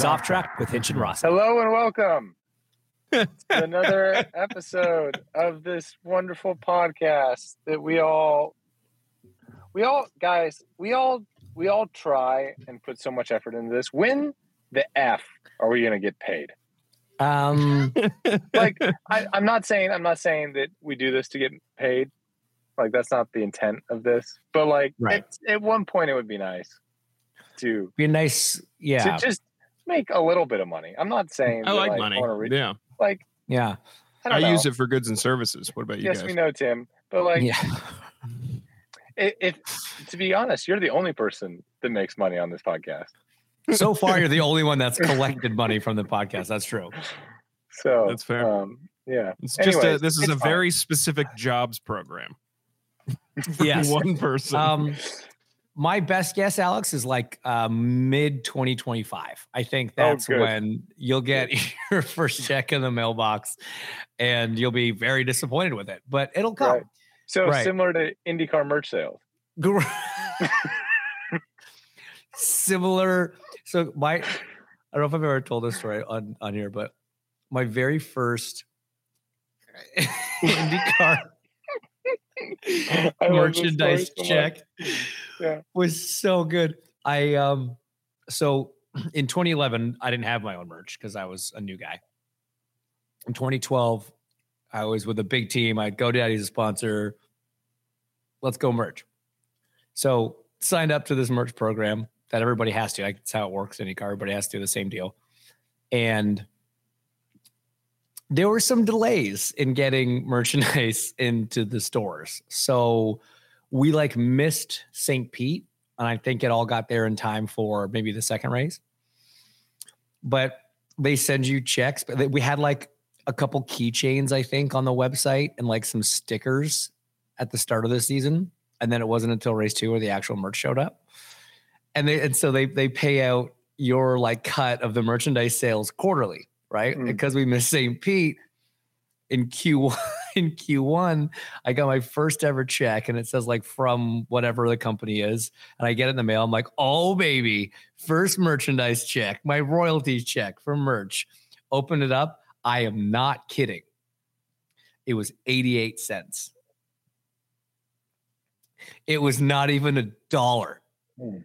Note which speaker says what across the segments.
Speaker 1: Is Off Track with Hinch and Ross.
Speaker 2: Hello and welcome to another episode of this wonderful podcast that we all, we all, guys, we all, we all try and put so much effort into this. When the f are we going to get paid?
Speaker 1: Um,
Speaker 2: Like, I, I'm not saying, I'm not saying that we do this to get paid. Like, that's not the intent of this. But like,
Speaker 1: Right.
Speaker 2: it's, at one point, it would be nice to
Speaker 1: be a nice, yeah,
Speaker 2: to just make a little bit of money. I'm not saying
Speaker 3: I
Speaker 2: that,
Speaker 3: like money.
Speaker 2: wanna re-
Speaker 3: yeah,
Speaker 2: like
Speaker 1: yeah,
Speaker 2: I,
Speaker 3: I,
Speaker 2: don't
Speaker 3: use
Speaker 2: know.
Speaker 3: it for goods and services. What about you
Speaker 2: Yes,
Speaker 3: guys?
Speaker 2: we know, Tim. But like,
Speaker 1: yeah.
Speaker 2: i- if, to be honest, you're the only person that makes money on this podcast.
Speaker 1: So far, you're the only one that's collected money from the podcast. That's true.
Speaker 2: So
Speaker 3: That's fair.
Speaker 2: Um, yeah.
Speaker 3: It's just a, this is
Speaker 2: it's
Speaker 3: a
Speaker 2: fine.
Speaker 3: very specific jobs program. for
Speaker 1: Yes.
Speaker 3: one person.
Speaker 1: Um, my best guess, Alex, is like uh, mid 2025. I think
Speaker 2: Oh,
Speaker 1: that's
Speaker 2: good.
Speaker 1: when you'll get your first check in the mailbox, and you'll be very disappointed with it. But it'll come.
Speaker 2: Right. So
Speaker 1: Right.
Speaker 2: similar to IndyCar merch sales.
Speaker 1: Similar. So my, I don't know if I've ever told this story on on here, but my very first IndyCar
Speaker 2: I love this
Speaker 1: merchandise
Speaker 2: so
Speaker 1: check
Speaker 2: Yeah.
Speaker 1: was so good. I um so in 2011 I didn't have my own merch because I was a new guy. In 2012, I was with a big team. I GoDaddy's a sponsor. Let's go merch. So signed up to this merch program that everybody has to. That's how it works in IndyCar. Everybody has to do the same deal. And there were some delays in getting merchandise into the stores. So we like missed St. Pete, and I think it all got there in time for maybe the second race. But they send you checks. But we had like a couple keychains, I think, on the website and like some stickers at the start of the season. And then it wasn't until race two where the actual merch showed up. And they and so they they pay out your like cut of the merchandise sales quarterly, right?
Speaker 2: Mm.
Speaker 1: Because we missed St. Pete in Q1 in Q1, I got my first ever check and it says like from whatever the company is. And I get it in the mail. I'm like, oh baby, first merchandise check, my royalties check for merch. Open it up. I am not kidding. It was 88 cents. It was not even a dollar.
Speaker 2: Hmm.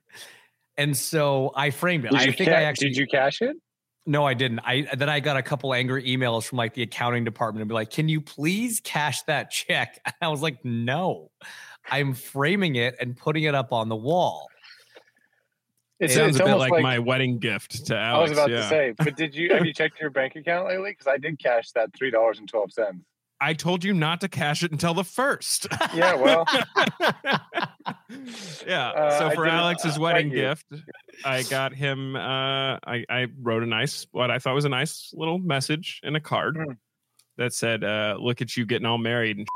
Speaker 1: And so I framed it.
Speaker 2: Did
Speaker 1: I think
Speaker 2: ca-
Speaker 1: I actually
Speaker 2: did you cash it?
Speaker 1: No, I didn't. I then I got a couple angry emails from like the accounting department and be like, "Can you please cash that check?" And I was like, "No, I'm framing it and putting it up on the wall."
Speaker 3: It
Speaker 2: It's,
Speaker 3: sounds
Speaker 2: it's
Speaker 3: a bit
Speaker 2: almost
Speaker 3: like, my wedding gift to
Speaker 2: I was about
Speaker 3: yeah.
Speaker 2: to say, but did you have you checked your bank account lately? Because I did cash that three dollars and twelve cents.
Speaker 3: I told you not to cash it until the first.
Speaker 2: Yeah, well,
Speaker 3: yeah.
Speaker 2: Uh,
Speaker 3: so for Alex's
Speaker 2: uh,
Speaker 3: wedding gift, I got him. Uh, I I wrote a nice, what I thought was a nice little message in a card
Speaker 2: Hmm.
Speaker 3: that said, uh, "Look at you getting all married," and,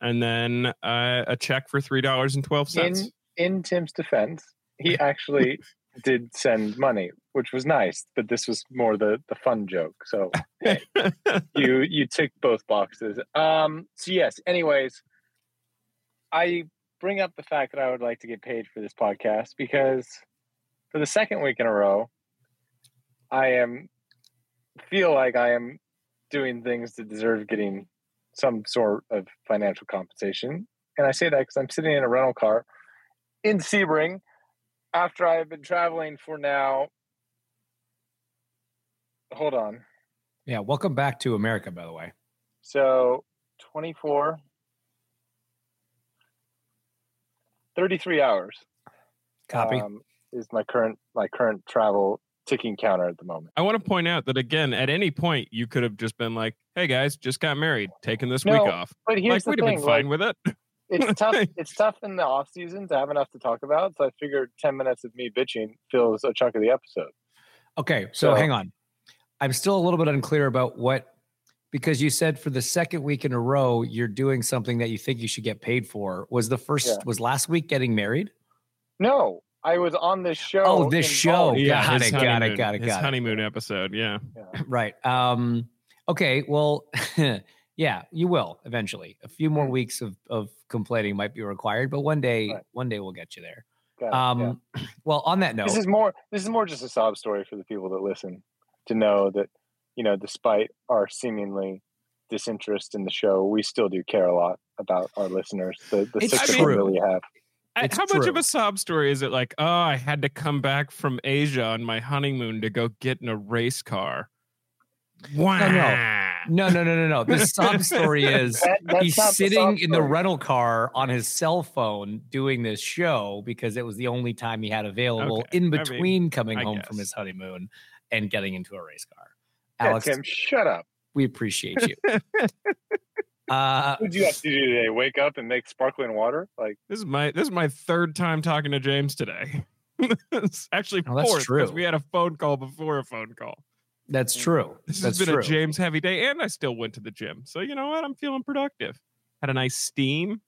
Speaker 3: and then uh, a check for three dollars twelve
Speaker 2: in in Tim's defense, he actually did send money, which was nice. But this was more the the fun joke. So hey, you you tick both boxes. Um. So yes. Anyways, I bring up the fact that I would like to get paid for this podcast because for the second week in a row, I am feel like I am doing things that deserve getting some sort of financial compensation. And I say that because I'm sitting in a rental car in Sebring after I have been traveling for now. Hold on.
Speaker 1: Yeah, welcome back to America, by the way.
Speaker 2: So 24, 33 hours.
Speaker 1: Copy.
Speaker 2: um, is my current my current travel ticking counter at the moment.
Speaker 3: I want to point out that again, at any point, you could have just been like, "Hey guys, just got married, taking this
Speaker 2: No,
Speaker 3: week off."
Speaker 2: But here's
Speaker 3: Like,
Speaker 2: the
Speaker 3: we'd have
Speaker 2: thing:
Speaker 3: been
Speaker 2: like,
Speaker 3: fine with it.
Speaker 2: it's tough. It's tough in the off season to have enough to talk about. So I figured ten minutes of me bitching fills a chunk of the episode.
Speaker 1: Okay, so
Speaker 2: So-
Speaker 1: hang on. I'm still a little bit unclear about what because you said for the second week in a row you're doing something that you think you should get paid for. Was the first
Speaker 2: Yeah.
Speaker 1: was last week getting married?
Speaker 2: No, I was on this show.
Speaker 1: Oh, this show. Yeah. Got it, got it,
Speaker 3: honeymoon-
Speaker 1: got it,
Speaker 3: His
Speaker 1: got it.
Speaker 3: honeymoon episode, yeah.
Speaker 1: right. Um okay, well yeah, you will eventually. A few more weeks of of complaining might be required, but one day.
Speaker 2: Right.
Speaker 1: one day we'll get you there.
Speaker 2: Got it, yeah.
Speaker 1: Um well, on that note,
Speaker 2: This is more. This is more just a sob story for the people that listen to know that you know, despite our seemingly disinterest in the show, we still do care a lot about our listeners. The the
Speaker 1: It's
Speaker 2: six
Speaker 1: true.
Speaker 2: that we have.
Speaker 1: It's
Speaker 3: How much of a sob story is it? Like, oh, I had to come back from Asia on my honeymoon to go get in a race car. Wow.
Speaker 1: no, no, no, no, no. No, no. The sob story is
Speaker 2: That-
Speaker 1: he's
Speaker 2: not the
Speaker 1: sitting in the rental car on his cell phone doing this show because it was the only time he had available
Speaker 3: Okay,
Speaker 1: in
Speaker 3: I mean,
Speaker 1: between coming
Speaker 3: I
Speaker 1: home from his honeymoon and getting into a race car.
Speaker 2: Yeah,
Speaker 1: Alex,
Speaker 2: Tim, shut up.
Speaker 1: we appreciate you. uh,
Speaker 2: What did you have to do today? Wake up and make sparkling water? Like,
Speaker 3: This is my this is my third time talking to James today. it's actually
Speaker 1: Oh,
Speaker 3: fourth because
Speaker 1: true.
Speaker 3: we had a phone call before a phone call.
Speaker 1: That's true.
Speaker 3: This
Speaker 1: that's
Speaker 3: has been
Speaker 1: true.
Speaker 3: a James heavy day, and I still went to the gym. So you know what? I'm feeling productive. Had a nice steam.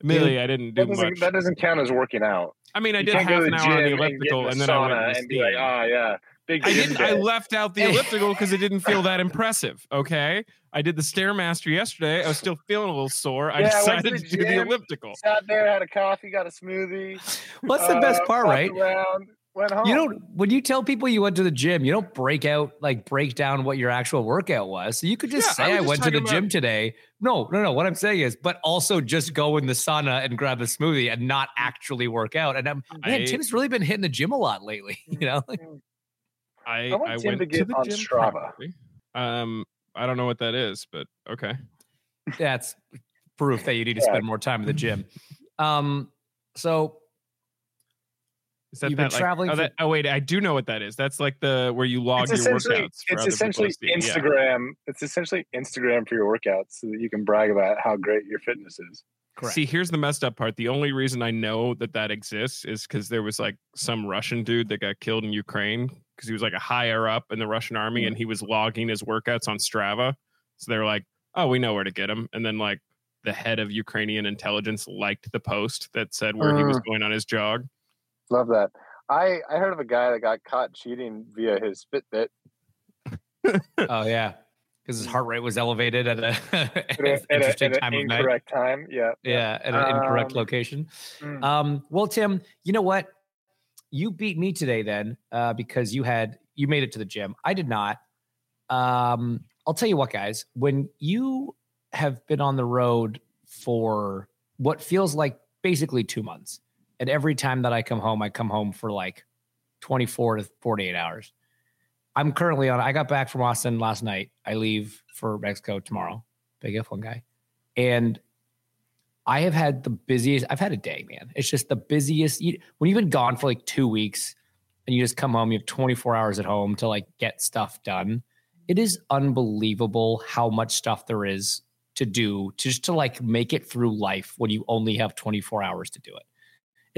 Speaker 3: Admittedly, I didn't do
Speaker 2: that doesn't,
Speaker 3: much.
Speaker 2: that doesn't count as working out.
Speaker 3: I mean, I
Speaker 2: You
Speaker 3: did
Speaker 2: can't
Speaker 3: half
Speaker 2: go to
Speaker 3: an
Speaker 2: the
Speaker 3: hour on the
Speaker 2: gym and
Speaker 3: elliptical,
Speaker 2: the
Speaker 3: and then I went
Speaker 2: sauna
Speaker 3: to the
Speaker 2: and be like,
Speaker 3: steam.
Speaker 2: ah, yeah, big.
Speaker 3: I didn't. I left out the elliptical because it didn't feel that impressive. Okay, I did the stairmaster yesterday. I was still feeling a little sore. I
Speaker 2: Yeah, I to
Speaker 3: decided
Speaker 2: the
Speaker 3: to do the elliptical.
Speaker 2: Sat there, had a coffee, got a smoothie.
Speaker 1: What's the best
Speaker 2: uh,
Speaker 1: part, right?
Speaker 2: Around, went home.
Speaker 1: You don't when you tell people you went to the gym, you don't break out like break down what your actual workout was. So you could just
Speaker 3: Yeah,
Speaker 1: say I,
Speaker 3: was just
Speaker 1: went to the
Speaker 3: talking
Speaker 1: gym today. No, no, no. What I'm saying is, but also just go in the sauna and grab a smoothie and not actually work out. And I'm man,
Speaker 3: I-
Speaker 1: Tim's really been hitting the gym a lot lately. You know,
Speaker 3: I,
Speaker 2: I want
Speaker 3: I
Speaker 2: Tim
Speaker 3: went
Speaker 2: to get
Speaker 3: the
Speaker 2: on
Speaker 3: gym
Speaker 2: Strava.
Speaker 3: properly. Um, I don't know what that is, but okay.
Speaker 1: that's proof that you need to
Speaker 2: Yeah.
Speaker 1: spend more time at the gym. Um, so
Speaker 3: Is that
Speaker 1: You've been
Speaker 3: like-
Speaker 1: traveling
Speaker 3: oh, that- oh, wait, I do know what that is. That's like the where you log your workouts. for
Speaker 2: it's essentially
Speaker 3: to see. Yeah.
Speaker 2: Instagram. It's essentially Instagram for your workouts, so that you can brag about how great your fitness is.
Speaker 1: correct.
Speaker 3: See, here's the messed up part. The only reason I know that that exists is because there was like some Russian dude that got killed in Ukraine because he was like a higher up in the Russian army mm-hmm. and he was logging his workouts on Strava. So they were like, "Oh, we know where to get him." And then like the head of Ukrainian intelligence liked the post that said where he was mm. going on his jog.
Speaker 2: Love that. I I heard of a guy that got caught cheating via his Fitbit
Speaker 1: oh yeah, because his heart rate was elevated at a
Speaker 2: at, at, a, at
Speaker 1: time
Speaker 2: an
Speaker 1: of night.
Speaker 2: incorrect time. Yeah.
Speaker 1: Yeah, at an incorrect
Speaker 2: Um,
Speaker 1: location.
Speaker 2: Mm.
Speaker 1: Um, well, Tim, you know what? You beat me today then uh, because you had you made it to the gym. I did not. Um, I'll tell you what, guys. When you have been on the road for what feels like basically two months, and every time that I come home, I come home for like twenty four to forty eight hours. I'm currently on. I got back from Austin last night. I leave for Mexico tomorrow. Big F1 guy, and I have had the busiest. I've had a day, man. It's just the busiest. When you've been gone for like two weeks, and you just come home, you have 24 hours at home to like get stuff done. It is unbelievable how much stuff there is to do to just to like make it through life when you only have 24 hours to do it.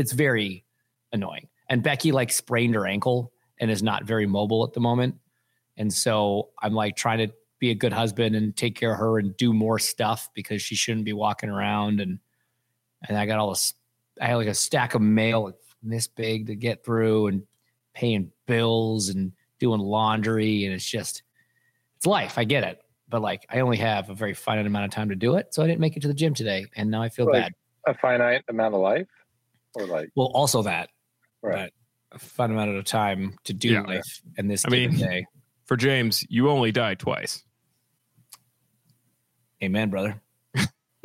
Speaker 1: It's very annoying. And Becky like sprained her ankle and is not very mobile at the moment. And so I'm like trying to be a good husband and take care of her and do more stuff because she shouldn't be walking around and and I got all this I had like a stack of mail this big to get through and paying bills and doing laundry and it's just it's life. I get it. But like I only have a very finite amount of time to do it. So I didn't make it to the gym today and now I feel
Speaker 2: Like,
Speaker 1: bad.
Speaker 2: a finite amount of life, or like
Speaker 1: Well, also that,
Speaker 2: Right.
Speaker 1: a fun amount of time to do
Speaker 3: Yeah.
Speaker 1: life in this
Speaker 3: I mean-
Speaker 1: day.
Speaker 3: For James, you only die twice.
Speaker 1: Amen, brother.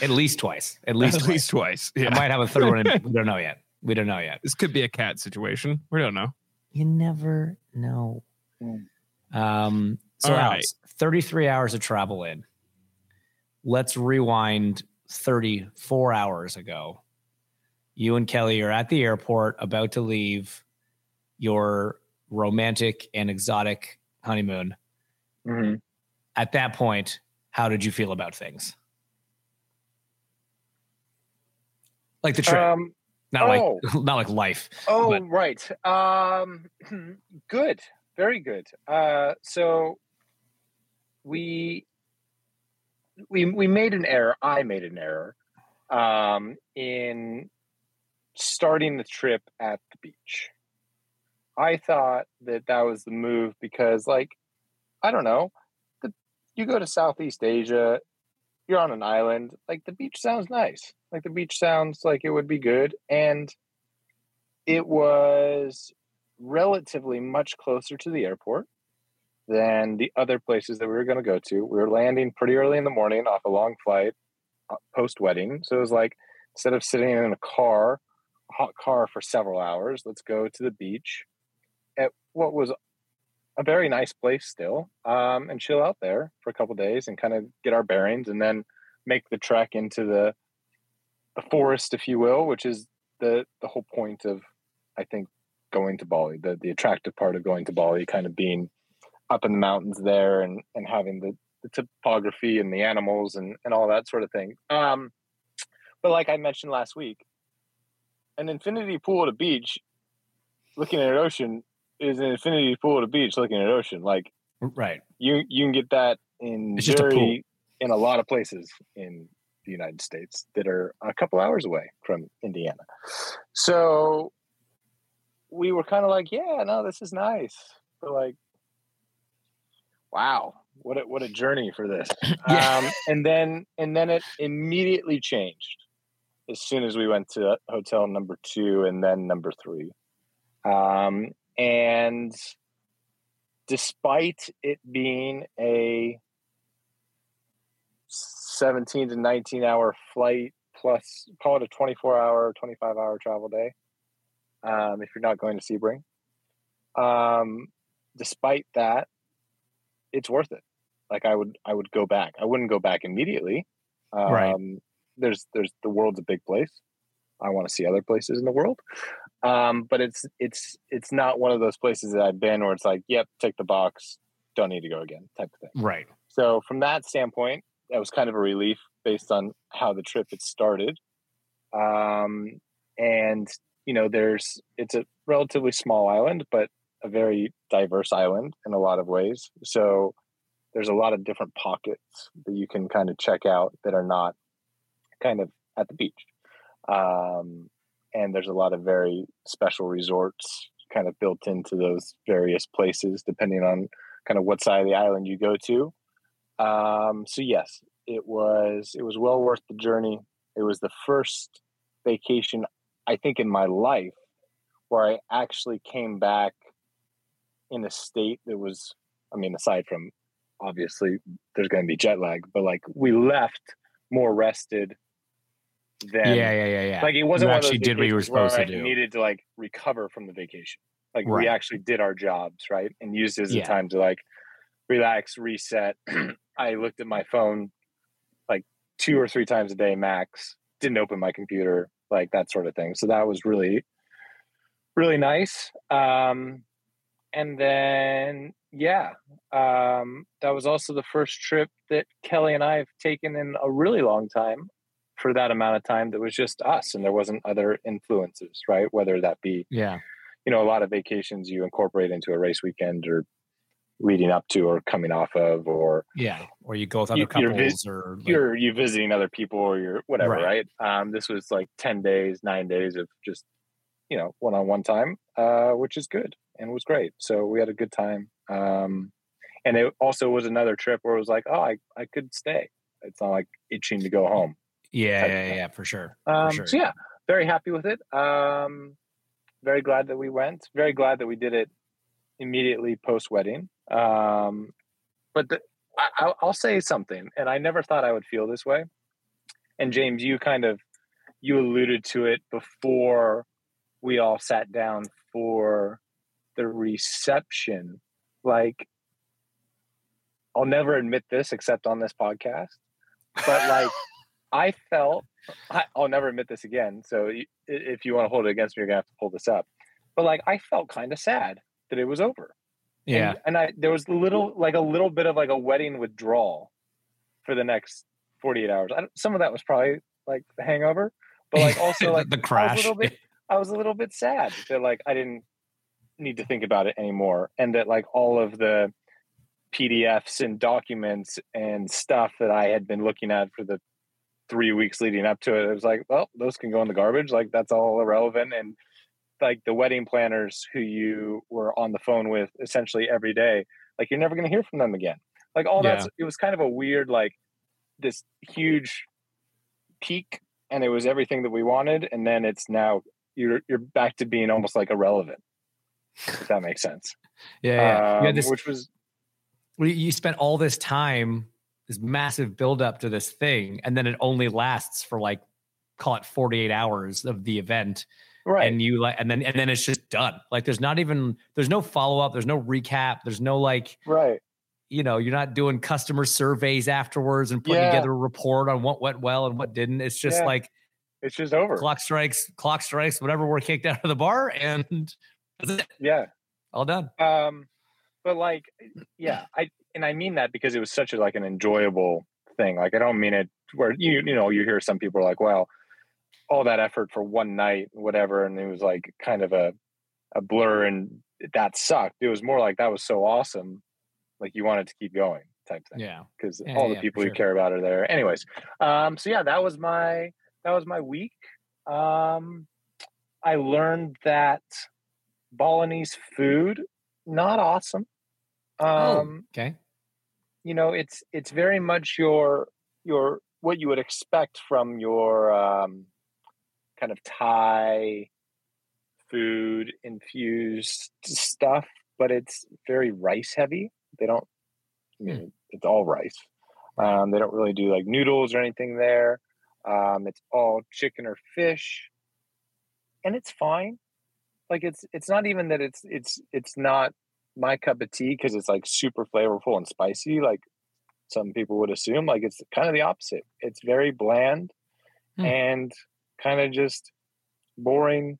Speaker 1: At least twice. At least
Speaker 3: At
Speaker 1: twice.
Speaker 3: least twice.
Speaker 1: I might have a third one. In, we don't know yet. We don't know yet.
Speaker 3: This could be a cat situation. We don't know.
Speaker 1: You never know.
Speaker 2: Mm.
Speaker 1: Um, so,
Speaker 3: All right.
Speaker 1: Alex, 33 hours of travel in. Let's rewind 34 hours ago. You and Kelly are at the airport about to leave your romantic and exotic honeymoon.
Speaker 2: Mhm.
Speaker 1: At that point, how did you feel about things? Like the trip,
Speaker 2: um,
Speaker 1: not
Speaker 2: oh.
Speaker 1: like not like life.
Speaker 2: Oh,
Speaker 1: But-
Speaker 2: right. Um, good. Very good. Uh, so we we we made an error. I made an error um, in starting the trip at the beach. I thought that that was the move because, like, I don't know, the, you go to Southeast Asia, you're on an island. Like the beach sounds nice. Like the beach sounds like it would be good, and it was relatively much closer to the airport than the other places that we were going to go to. We were landing pretty early in the morning off a long flight uh, post wedding. So it was like instead of sitting in a car, hot car for several hours, let's go to the beach at what was a very nice place still um, and chill out there for a couple days and kind of get our bearings and then make the trek into the the forest, if you will, which is the the whole point of I think going to Bali, the the attractive part of going to Bali, kind of being up in the mountains there and and having the, the topography and the animals and and all that sort of thing. Um, but like I mentioned last week, an infinity pool at a beach, looking at an ocean, is an infinity pool at a beach looking at an ocean. Like
Speaker 1: Right.
Speaker 2: you you can get that in
Speaker 1: It's a
Speaker 2: in a lot of places in the United States that are a couple hours away from Indiana. So we were kind of like, yeah, no, this is nice. But like, wow, what a, what a journey for this.
Speaker 1: Yeah.
Speaker 2: Um, and then and then it immediately changed as soon as we went to hotel number two and then number three. Um, and despite it being a 17 to 19 hour flight plus call it a 24 hour 25 hour travel day um, if you're not going to sebring um, despite that it's worth it like i would i would go back i wouldn't go back immediately um,
Speaker 1: Right.
Speaker 2: There's there's the world's a big place i want to see other places in the world um, but it's it's it's not one of those places that i've been where it's like yep tick the box don't need to go again type of thing
Speaker 1: Right.
Speaker 2: so from that standpoint, that was kind of a relief based on how the trip had started. Um, and you know, there's it's a relatively small island, but a very diverse island in a lot of ways. So there's a lot of different pockets that you can kind of check out that are not kind of at the beach. Um, and there's a lot of very special resorts kind of built into those various places, depending on kind of what side of the island you go to. Um, so yes, it was it was well worth the journey. It was the first vacation I think in my life where I actually came back in a state that was I mean aside from obviously there's going to be jet lag, but like we left more rested than
Speaker 1: yeah, yeah, yeah, yeah.
Speaker 2: like it wasn't
Speaker 1: You
Speaker 2: one of those
Speaker 1: actually did what you were supposed to
Speaker 2: I
Speaker 1: do.
Speaker 2: Needed to like recover from the vacation. Like
Speaker 1: Right.
Speaker 2: we actually did our jobs right and used it as
Speaker 1: Yeah.
Speaker 2: a time to like relax, reset. I looked at my phone like two or three times a day max. Didn't open my computer, like that sort of thing. So that was really, really nice. Um, and then yeah, um, that was also the first trip that Kelly and I have taken in a really long time for that amount of time that was just us and there wasn't other influences, right? Whether that be,
Speaker 1: yeah.
Speaker 2: you know, a lot of vacations you incorporate into a race weekend or leading up to or coming off of or
Speaker 1: Yeah. Or you go with other
Speaker 2: You- you're
Speaker 1: couples
Speaker 2: vis-
Speaker 1: or like,
Speaker 2: you're you visiting other people or you're whatever,
Speaker 1: Right.
Speaker 2: right? Um, this was like 10 days, nine days of just, you know, one-on-one time, uh, which is good and was great. So we had a good time. Um, and it also was another trip where it was like, oh, I, I could stay. It's not like itching to go home.
Speaker 1: Yeah,
Speaker 2: type
Speaker 1: yeah, yeah, for sure.
Speaker 2: Um,
Speaker 1: for sure.
Speaker 2: So yeah, very happy with it. Um, very glad that we went. Very glad that we did it immediately post wedding. Um, but the, I, I'll- I'll say something, and I never thought I would feel this way. And James, you kind of you alluded to it before we all sat down for the reception. Like, I'll never admit this except on this podcast, but like, I felt I, I'll never admit this again. So if you want to hold it against me, you're gonna have to pull this up. But like, I felt kind of sad that it was over.
Speaker 1: yeah.
Speaker 2: And, and I there was a little like a little bit of like a wedding withdrawal for the next 48 hours. Some of that was probably like the hangover, but like also like
Speaker 1: the
Speaker 2: I was
Speaker 1: crash.
Speaker 2: a little bit I was a little bit sad that like I didn't need to think about it anymore and that like all of the PDFs and documents and stuff that I had been looking at for the three weeks leading up to it, it was like, well, those can go in the garbage. Like that's all irrelevant. And like the wedding planners who you were on the phone with essentially every day, like you're never going to hear from them again. Like all
Speaker 1: Yeah.
Speaker 2: that's, it was kind of a weird, like this huge peak and it was everything that we wanted. And then it's now you're, you're back to being almost like irrelevant. If that makes sense.
Speaker 1: yeah, yeah.
Speaker 2: Um,
Speaker 1: this,
Speaker 2: which was
Speaker 1: well, you spent all this time, this massive buildup to this thing, and then it only lasts for like call it 48 hours of the event.
Speaker 2: right.
Speaker 1: And you like and then and then it's just done. Like there's not even there's no follow-up, there's no recap, there's no like,
Speaker 2: right.
Speaker 1: you know, you're not doing customer surveys afterwards and putting
Speaker 2: Yeah.
Speaker 1: together a report on what went well and what didn't. It's just
Speaker 2: Yeah.
Speaker 1: like
Speaker 2: It's just over.
Speaker 1: clock strikes, clock strikes, whatever, we're kicked out of the bar and that's it.
Speaker 2: Yeah.
Speaker 1: All done.
Speaker 2: um but like yeah i and i mean that because it was such a like an enjoyable thing like i don't mean it where you you know you hear some people are like well all that effort for one night whatever and it was like kind of a a blur and that sucked it was more like that was so awesome like you wanted to keep going type thing
Speaker 1: Yeah.
Speaker 2: because
Speaker 1: Yeah,
Speaker 2: all the
Speaker 1: yeah, for
Speaker 2: people you
Speaker 1: sure.
Speaker 2: care about are there anyways um so yeah that was my that was my week um i learned that balinese food not awesome um
Speaker 1: Oh, okay.
Speaker 2: you know it's it's very much your your what you would expect from your um kind of thai food infused stuff but it's very rice heavy. They don't i mean it's all rice. Um they don't really do like noodles or anything there. Um it's all chicken or fish and it's fine. Like it's it's not even that it's it's it's not my cup of tea because it's like super flavorful and spicy like some people would assume like it's kind of the opposite it's very bland
Speaker 1: Hmm.
Speaker 2: and kind of just boring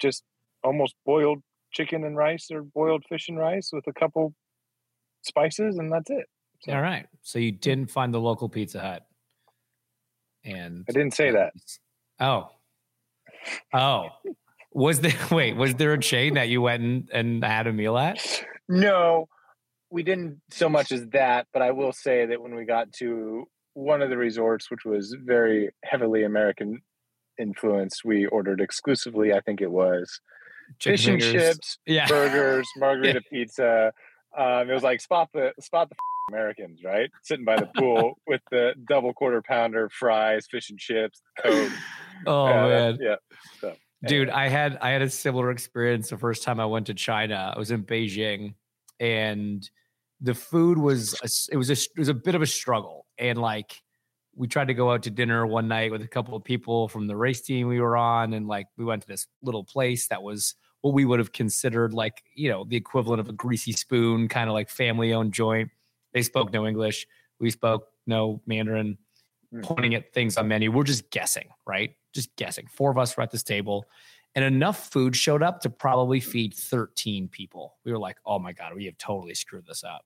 Speaker 2: just almost boiled chicken and rice or boiled fish and rice with a couple spices and that's it So,
Speaker 1: All right. So you didn't find the local Pizza Hut. And
Speaker 2: i didn't say that
Speaker 1: Oh. Oh. Was there wait, was there a chain that you went and, and had a meal at?
Speaker 2: No, we didn't so much as that, but I will say that when we got to one of the resorts, which was very heavily American influenced, we ordered exclusively, I think it was
Speaker 1: Chicken
Speaker 2: fish and chips,
Speaker 1: Yeah.
Speaker 2: burgers, margarita pizza. Um, it was like spot the spot the Americans, right? Sitting by the pool with the double quarter pounder, fries, fish and chips, Coke.
Speaker 1: Oh
Speaker 2: Yeah,
Speaker 1: man.
Speaker 2: yeah. So,
Speaker 1: Dude. I had I had a similar experience the first time I went to China. I was in Beijing and the food was a it was a it was a bit of a struggle and like we tried to go out to dinner one night with a couple of people from the race team we were on and like we went to this little place that was what we would have considered like you know the equivalent of a greasy spoon kind of like family owned joint they spoke no english we spoke no mandarin
Speaker 2: Mm.
Speaker 1: pointing at things on menu we're just guessing right just guessing four of us were at this table and enough food showed up to probably feed 13 people. We were like oh my god we have totally screwed this up.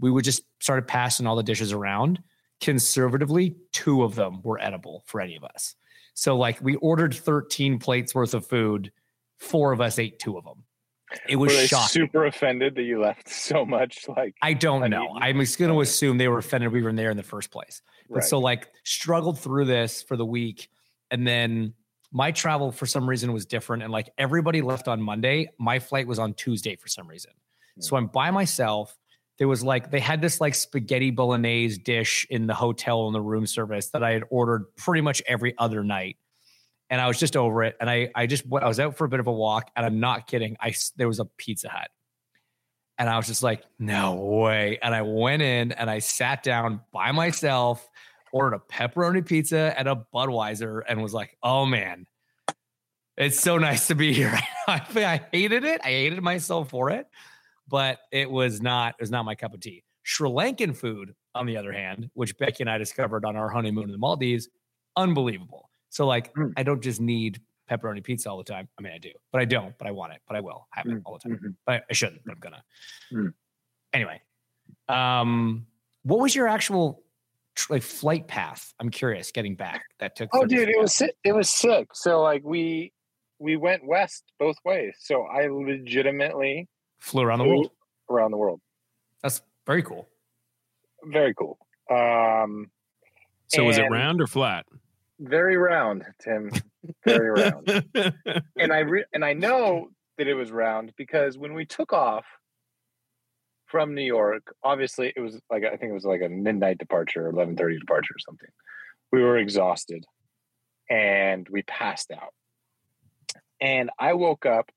Speaker 1: We would just started passing all the dishes around. Conservatively two of them were edible for any of us. So like we ordered 13 plates worth of food. Four of us ate two of them. It was shocking.
Speaker 2: super offended that you left so much like
Speaker 1: i don't know. i'm just going to assume they were offended we were in there in the first place. But
Speaker 2: right.
Speaker 1: so like struggled through this for the week. And then my travel for some reason was different. And like everybody left on Monday. My flight was on Tuesday for some reason. Hmm. So I'm by myself there was like they had this like spaghetti bolognese dish in the hotel in the room service that I had ordered pretty much every other night. And I was just over it. And I I just I was out for a bit of a walk, and I'm not kidding. I there was a Pizza Hut, and I was just like, no way. And I went in and I sat down by myself, ordered a pepperoni pizza and a Budweiser, and was like, oh man, it's so nice to be here. I, I hated it. I hated myself for it but it was not it was not my cup of tea. Sri Lankan food, on the other hand, which Becky and I discovered on our honeymoon in the Maldives, unbelievable. So like mm. I don't just need pepperoni pizza all the time. I mean I do, but I don't, but I want it, but I will have it mm. all the time. Mm-hmm. But I shouldn't, but I'm gonna. Mm. Anyway, um, what was your actual like flight path? I'm curious. Getting back, that took.
Speaker 2: Oh, dude, it was sick. It was sick. So like we we went west both ways. So I legitimately
Speaker 1: Flew around the world.
Speaker 2: Around the world.
Speaker 1: That's very cool.
Speaker 2: Very cool. Um,
Speaker 3: so was it round or flat?
Speaker 2: Very round, Tim. Very round. and I re- and I know that it was round because when we took off from New York, obviously it was like I think it was like a midnight departure, eleven thirty departure or something. We were exhausted, and we passed out. And I woke up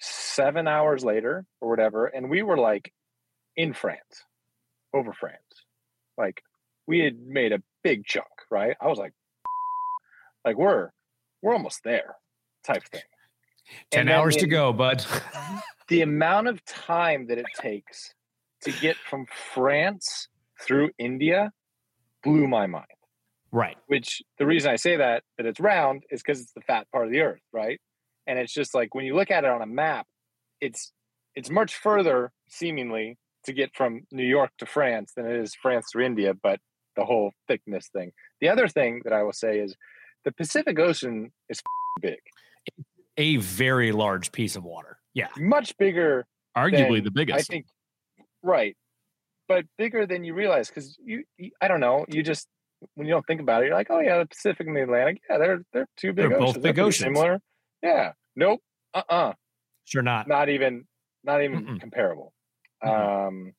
Speaker 2: seven hours later or whatever, and we were like in France, over France. Like we had made a big chunk, right? I was like, like we're we're almost there, type thing.
Speaker 1: Ten hours to go, bud.
Speaker 2: the amount of time that it takes to get from France through India blew my mind.
Speaker 1: Right.
Speaker 2: Which the reason I say that that it's round is because it's the fat part of the earth, right? and it's just like when you look at it on a map it's it's much further seemingly to get from new york to france than it is france to india but the whole thickness thing the other thing that i will say is the pacific ocean is big
Speaker 1: a very large piece of water yeah
Speaker 2: much bigger
Speaker 3: arguably than, the biggest
Speaker 2: i think right but bigger than you realize because you, you, i don't know you just when you don't think about it you're like oh yeah the pacific and the atlantic yeah they're they're two big
Speaker 1: they're
Speaker 2: oceans.
Speaker 1: both big
Speaker 2: they're
Speaker 1: oceans
Speaker 2: similar yeah. Nope. Uh uh-uh. uh
Speaker 1: Sure not.
Speaker 2: Not even not even Mm-mm. comparable. Mm-hmm. Um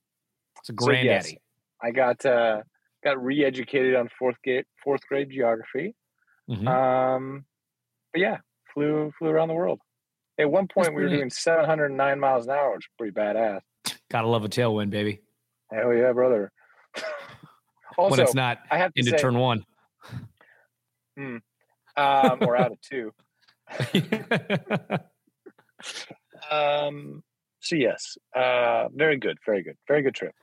Speaker 1: it's a granddaddy. So yes,
Speaker 2: I got uh got re-educated on fourth grade fourth grade geography. Mm-hmm. Um but yeah, flew flew around the world. At one point we were doing 709 miles an hour, which is pretty badass.
Speaker 1: Gotta love a tailwind, baby.
Speaker 2: Hell yeah, brother.
Speaker 1: also, when it's not I have into say, turn one.
Speaker 2: Hmm, um, or out of two. um, so yes, uh, very good, very good, very good trip.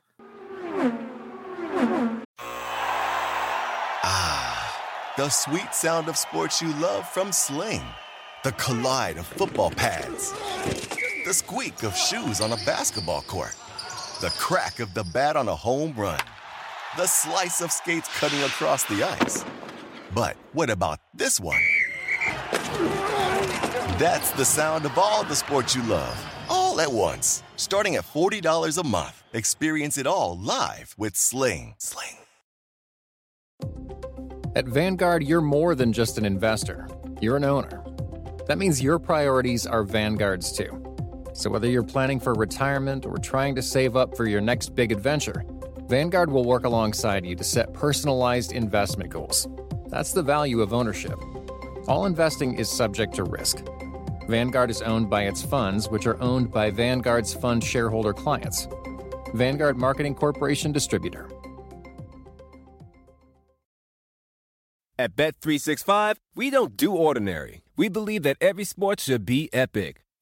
Speaker 4: Ah, the sweet sound of sports you love from Sling. The collide of football pads. The squeak of shoes on a basketball court. The crack of the bat on a home run. The slice of skates cutting across the ice. But what about this one? That's the sound of all the sports you love, all at once. Starting at $40 a month. Experience it all live with Sling. Sling.
Speaker 5: At Vanguard, you're more than just an investor, you're an owner. That means your priorities are Vanguard's too. So whether you're planning for retirement or trying to save up for your next big adventure, Vanguard will work alongside you to set personalized investment goals. That's the value of ownership. All investing is subject to risk. Vanguard is owned by its funds, which are owned by Vanguard's fund shareholder clients. Vanguard Marketing Corporation Distributor.
Speaker 6: At Bet365, we don't do ordinary. We believe that every sport should be epic.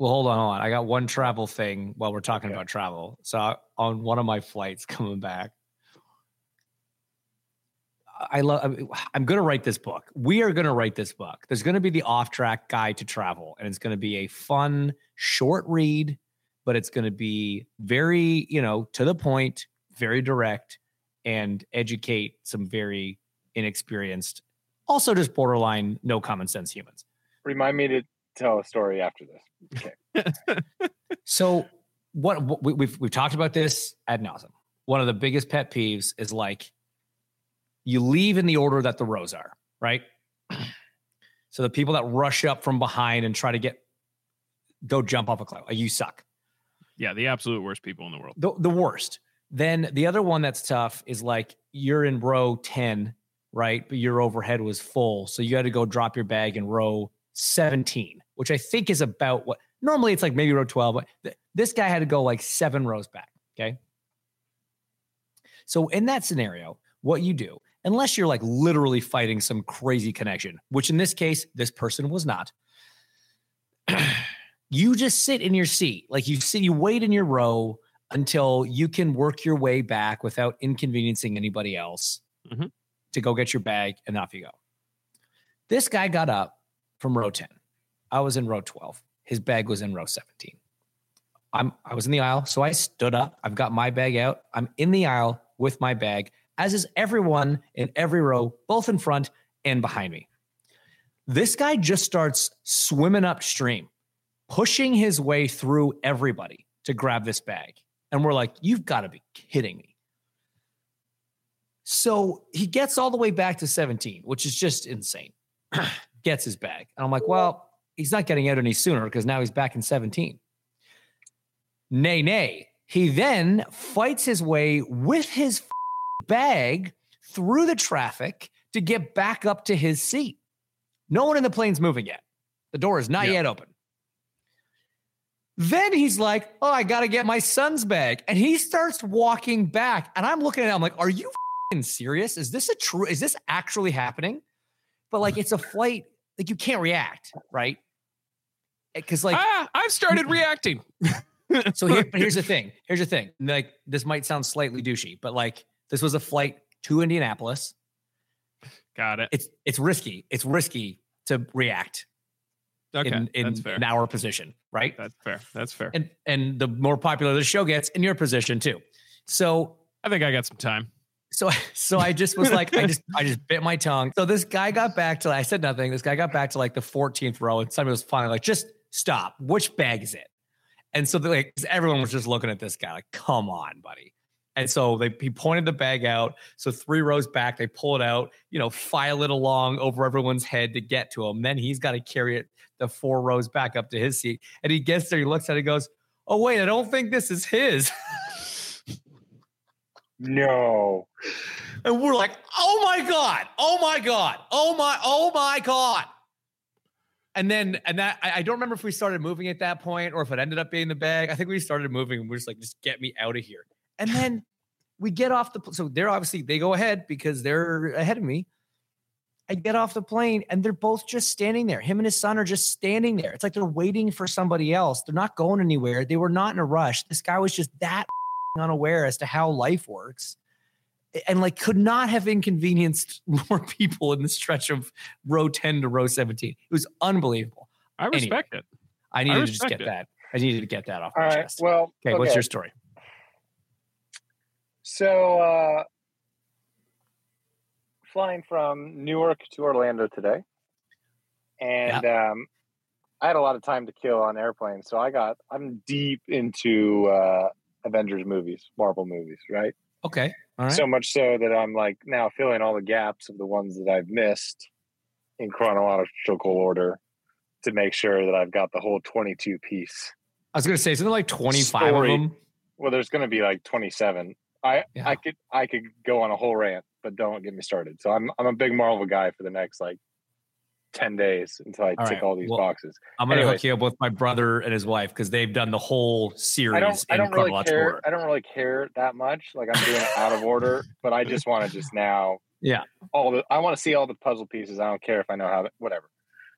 Speaker 1: Well, hold on, hold on. I got one travel thing while we're talking
Speaker 2: Okay.
Speaker 1: about travel. So I- on one of my flights coming back, I love. I'm going to write this book. We are going to write this book. There's going to be the off-track guide to travel, and it's going to be a fun, short read, but it's going to be very, you know, to the point, very direct, and educate some very inexperienced, also just borderline no common sense humans.
Speaker 2: Remind me to tell a story after this. Okay.
Speaker 1: so what, what we, we've we've talked about this ad nauseum. One of the biggest pet peeves is like you leave in the order that the rows are, right? So the people that rush up from behind and try to get go jump off a cliff, you suck.
Speaker 3: Yeah, the absolute worst people in the world.
Speaker 1: The, the worst. Then the other one that's tough is like you're in row 10, right? But your overhead was full. So you had to go drop your bag in row 17, which I think is about what normally it's like maybe row 12, but th- this guy had to go like seven rows back. Okay. So in that scenario, what you do, unless you're like literally fighting some crazy connection, which in this case, this person was not, you just sit in your seat. Like you sit, you wait in your row until you can work your way back without inconveniencing anybody else
Speaker 3: Mhm.
Speaker 1: to go get your bag and off you go. This guy got up from row 10. I was in row 12. His bag was in row 17. I'm I was in the aisle, so I stood up. I've got my bag out. I'm in the aisle with my bag, as is everyone in every row, both in front and behind me. This guy just starts swimming upstream, pushing his way through everybody to grab this bag. And we're like, you've got to be kidding me. So he gets all the way back to 17, which is just insane. gets his bag. And I'm like, well, he's not getting out any sooner because now he's back in 17. Nay, nay. He then fights his way with his bag through the traffic to get back up to his seat. No one in the plane's moving yet. The door is not
Speaker 3: Yeah.
Speaker 1: yet open. Then he's like, Oh, I got to get my son's bag. And he starts walking back. And I'm looking at him, I'm like, Are you serious? Is this a true, is this actually happening? But like, it's a flight, like, you can't react, right? Because, like,
Speaker 3: ah, I've started reacting.
Speaker 1: so here, but here's the thing. Here's the thing. Like this might sound slightly douchey, but like this was a flight to Indianapolis.
Speaker 3: Got it.
Speaker 1: It's it's risky. It's risky to react
Speaker 3: Okay,
Speaker 1: in, in,
Speaker 3: that's fair.
Speaker 1: in our position, right?
Speaker 3: That's fair. That's fair.
Speaker 1: And and the more popular the show gets, in your position too. So
Speaker 3: I think I got some time.
Speaker 1: So so I just was like, I just I just bit my tongue. So this guy got back to I said nothing. This guy got back to like the 14th row, and somebody was finally like, just stop. Which bag is it? And so they're everyone was just looking at this guy like, come on, buddy. And so they he pointed the bag out. So three rows back, they pull it out, you know, file it along over everyone's head to get to him. Then he's got to carry it the four rows back up to his seat. And he gets there, he looks at it, goes, Oh, wait, I don't think this is his.
Speaker 2: No.
Speaker 1: And we're like, oh my God, oh my God, oh my, oh my God. And then, and that, I, I don't remember if we started moving at that point or if it ended up being the bag. I think we started moving and we're just like, just get me out of here. And then we get off the, so they're obviously, they go ahead because they're ahead of me. I get off the plane and they're both just standing there. Him and his son are just standing there. It's like they're waiting for somebody else. They're not going anywhere. They were not in a rush. This guy was just that unaware as to how life works and like could not have inconvenienced more people in the stretch of row 10 to row 17. It was unbelievable.
Speaker 3: I
Speaker 1: Anyway.
Speaker 3: respect it.
Speaker 1: I needed to just get
Speaker 3: it.
Speaker 1: that. I needed to get that off
Speaker 2: All
Speaker 1: my
Speaker 2: right.
Speaker 1: chest.
Speaker 2: Well,
Speaker 1: okay, what's your story?
Speaker 2: So, uh, flying from Newark to Orlando today, and um, I had a lot of time to kill on airplanes, so I got I'm deep into uh, Avengers movies, Marvel movies, right?
Speaker 1: Okay. All right.
Speaker 2: So much so that I'm like now filling all the gaps of the ones that I've missed in chronological order to make sure that I've got the whole 22 piece.
Speaker 1: I was going to say something like 25
Speaker 2: Story.
Speaker 1: of them.
Speaker 2: Well, there's going to be like 27. I
Speaker 1: Yeah.
Speaker 2: I could I could go on a whole rant, but don't get me started. So I'm I'm a big Marvel guy for the next like ten days until I
Speaker 1: All
Speaker 2: tick
Speaker 1: right,
Speaker 2: all these
Speaker 1: well,
Speaker 2: boxes.
Speaker 1: I'm gonna hook you up with my brother and his wife because they've done the whole series
Speaker 2: I don't. I don't really care.
Speaker 1: order.
Speaker 2: I don't really care that much. Like I'm doing it out of order, but I just want to just now.
Speaker 1: Yeah.
Speaker 2: All the. I want to see all the puzzle pieces. I don't care if I know how. to- Whatever.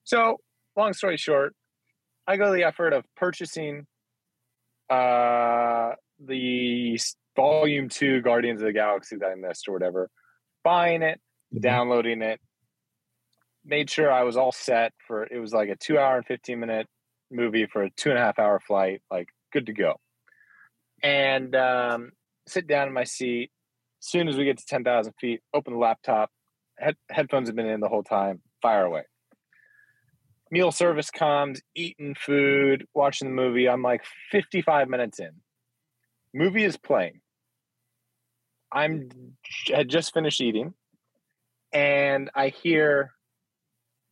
Speaker 2: So, long story short, I go to the effort of purchasing, uh, the volume two Guardians of the Galaxy that I missed or whatever, buying it,
Speaker 1: Mm-hmm.
Speaker 2: downloading it, made sure I was all set for. It was like a two hour and fifteen minute movie for a two and a half hour flight, like good to go. And um, sit down in my seat. As soon as we get to 10,000 feet, open the laptop. Head- headphones have been in the whole time. Fire away. Meal service comes, eating food, watching the movie. I'm like 55 minutes in. Movie is playing. I'm had just finished eating, and I hear,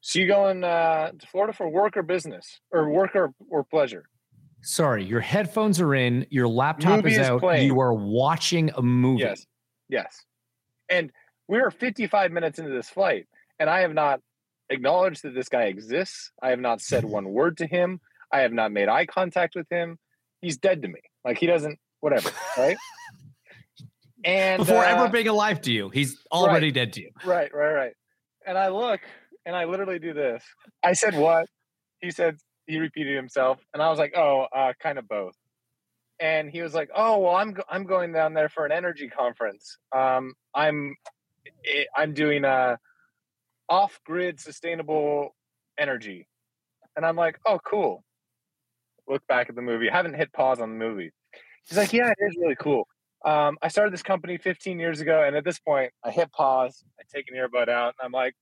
Speaker 2: "So you going uh, to Florida for work or business, or work or, or pleasure?"
Speaker 1: Sorry, your headphones are in, your laptop
Speaker 2: Movie
Speaker 1: is
Speaker 2: is
Speaker 1: out,
Speaker 2: playing.
Speaker 1: you are watching a movie.
Speaker 2: Yes. Yes. And we're 55 minutes into this flight, and I have not acknowledged that this guy exists. I have not said one word to him. I have not made eye contact with him. He's dead to me. Like he doesn't, whatever. Right. And
Speaker 1: Before
Speaker 2: uh,
Speaker 1: ever being alive to you, he's already dead to you.
Speaker 2: Right, right, right. And I look and I literally do this. I said, What? He said, He repeated himself. And I was like, Oh, uh, kind of both. And he was like, Oh, well, I'm, go- I'm going down there for an energy conference. Um, I'm, I'm doing a off grid sustainable energy. And I'm like, Oh, cool. Look back at the movie. I haven't hit pause on the movie. He's like, Yeah, it is really cool. Um, I started this company 15 years ago, and at this point, I hit pause, I take an earbud out, and I'm like,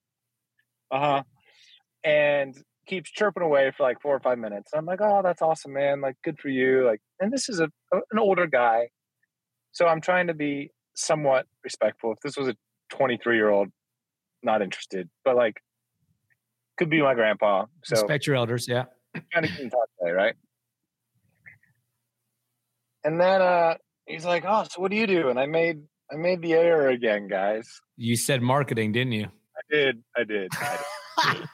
Speaker 2: uh huh, and keeps chirping away for like four or five minutes. I'm like, oh, that's awesome, man. Like, good for you. Like, and this is a an older guy, so I'm trying to be somewhat respectful. If this was a 23 year old, not interested, but like, could be my grandpa. So
Speaker 1: Respect your elders. Yeah.
Speaker 2: kind of can talk today, right? And then uh he's like, "Oh, so what do you do?" And I made I made the error again, guys.
Speaker 1: You said marketing, didn't you?
Speaker 2: I did, I did. I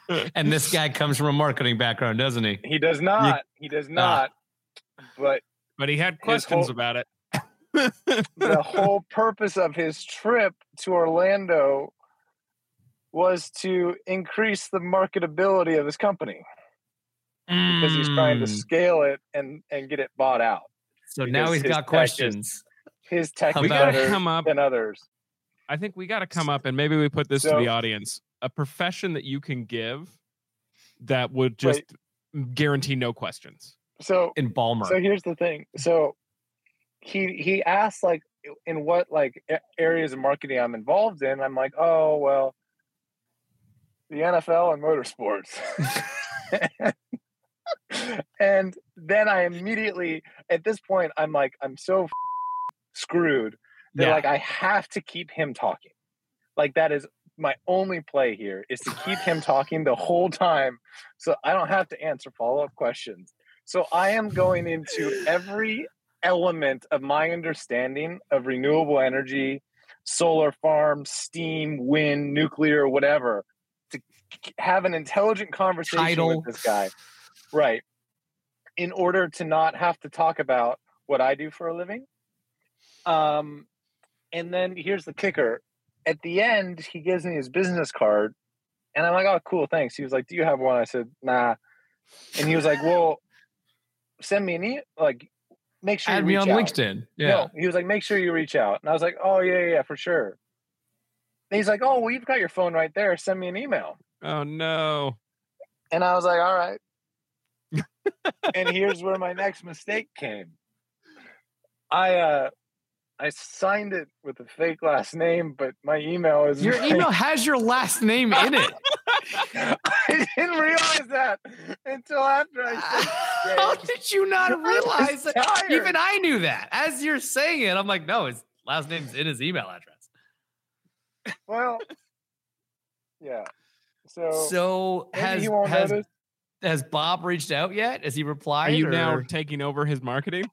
Speaker 2: did.
Speaker 1: and this guy comes from a marketing background, doesn't he?
Speaker 2: He does not. He does not. But
Speaker 3: But he had questions
Speaker 2: whole-
Speaker 3: about it.
Speaker 2: the whole purpose of his trip to Orlando was to increase the marketability of his company because he's trying to
Speaker 1: Mm.
Speaker 2: scale it and and get it bought out.
Speaker 1: So now he's got
Speaker 2: tech is-
Speaker 1: questions.
Speaker 2: His tech
Speaker 1: We
Speaker 2: is
Speaker 1: gotta
Speaker 2: better
Speaker 3: come up-
Speaker 2: than others.
Speaker 3: I think we got to come up and maybe we put this to the audience. A profession that you can give that would just guarantee no questions.
Speaker 2: So
Speaker 1: in Balmer.
Speaker 2: So here's the thing. So he he asked like in what like areas of marketing I'm involved in. I'm like, oh well, the NFL and motorsports. and then I immediately at this point I'm like I'm so screwed that
Speaker 1: Yeah.
Speaker 2: like I have to keep him talking. Like that is my only play here is to keep him talking the whole time so I don't have to answer follow-up questions. So I am going into every element of my understanding of renewable energy, solar farms, steam, wind, nuclear, whatever, to have an intelligent conversation
Speaker 1: Tidal.
Speaker 2: with this guy. Right. In order to not have to talk about what I do for a living. Um, and then here's the kicker. At the end, he gives me his business card, and I'm like, "Oh, cool, thanks." He was like, "Do you have one?" I said, "Nah." And he was like, "Well, send me an e like, make sure
Speaker 1: Add me on
Speaker 2: out."
Speaker 1: LinkedIn. Yeah.
Speaker 2: No, he was like, "Make sure you reach out," and I was like, "Oh yeah, yeah, yeah, for sure." And he's like, "Oh, well, you've got your phone right there. Send me an email."
Speaker 3: Oh no.
Speaker 2: And I was like, "All right." and here's where my next mistake came. I uh I signed it with a fake last name, but my email is
Speaker 1: Your
Speaker 2: my-
Speaker 1: email has your last name in it.
Speaker 2: I didn't realize that until after I said
Speaker 1: How did you not realize that?
Speaker 2: tired.
Speaker 1: Even I knew that. As you're saying it, I'm like, no, his last name's in his email address.
Speaker 2: Well, yeah. So,
Speaker 1: So has has,
Speaker 2: notice.
Speaker 1: has Bob reached out yet? Has he replied?
Speaker 3: Are
Speaker 1: replied?
Speaker 3: you now taking over his marketing?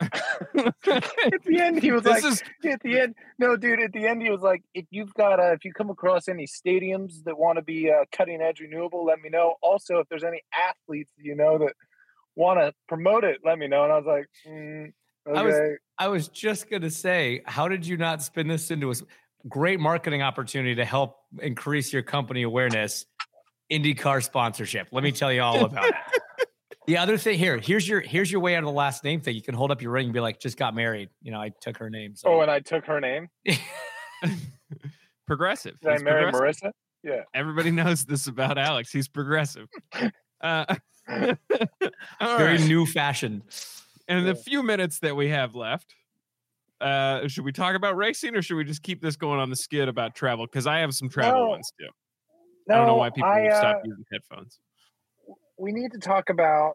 Speaker 2: At the end, he was
Speaker 3: This
Speaker 2: like,
Speaker 3: is
Speaker 2: at the end, no, dude. At the end, he was like, if you've got, uh, if you come across any stadiums that want to be uh, cutting edge renewable, let me know. Also, if there's any athletes you know that want to promote it, let me know. And I was like, mm, okay.
Speaker 1: I was- I was just gonna say, how did you not spin this into a great marketing opportunity to help increase your company awareness? IndyCar sponsorship. Let me tell you all about it. The other thing here, here's your here's your way out of the last name thing. You can hold up your ring and be like, just got married. You know, I took her name. So
Speaker 2: oh, and I took her name.
Speaker 3: progressive.
Speaker 2: Did I marry
Speaker 3: progressive.
Speaker 2: Marissa? Yeah.
Speaker 3: Everybody knows this about Alex. He's progressive. Uh, all
Speaker 1: very
Speaker 3: right.
Speaker 1: new fashioned.
Speaker 3: And in the few minutes that we have left, uh, should we talk about racing or should we just keep this going on the skid about travel? Because I have some travel
Speaker 2: No.
Speaker 3: ones too.
Speaker 2: No,
Speaker 3: I don't know why people
Speaker 2: I, uh,
Speaker 3: stop using headphones.
Speaker 2: We need to talk about.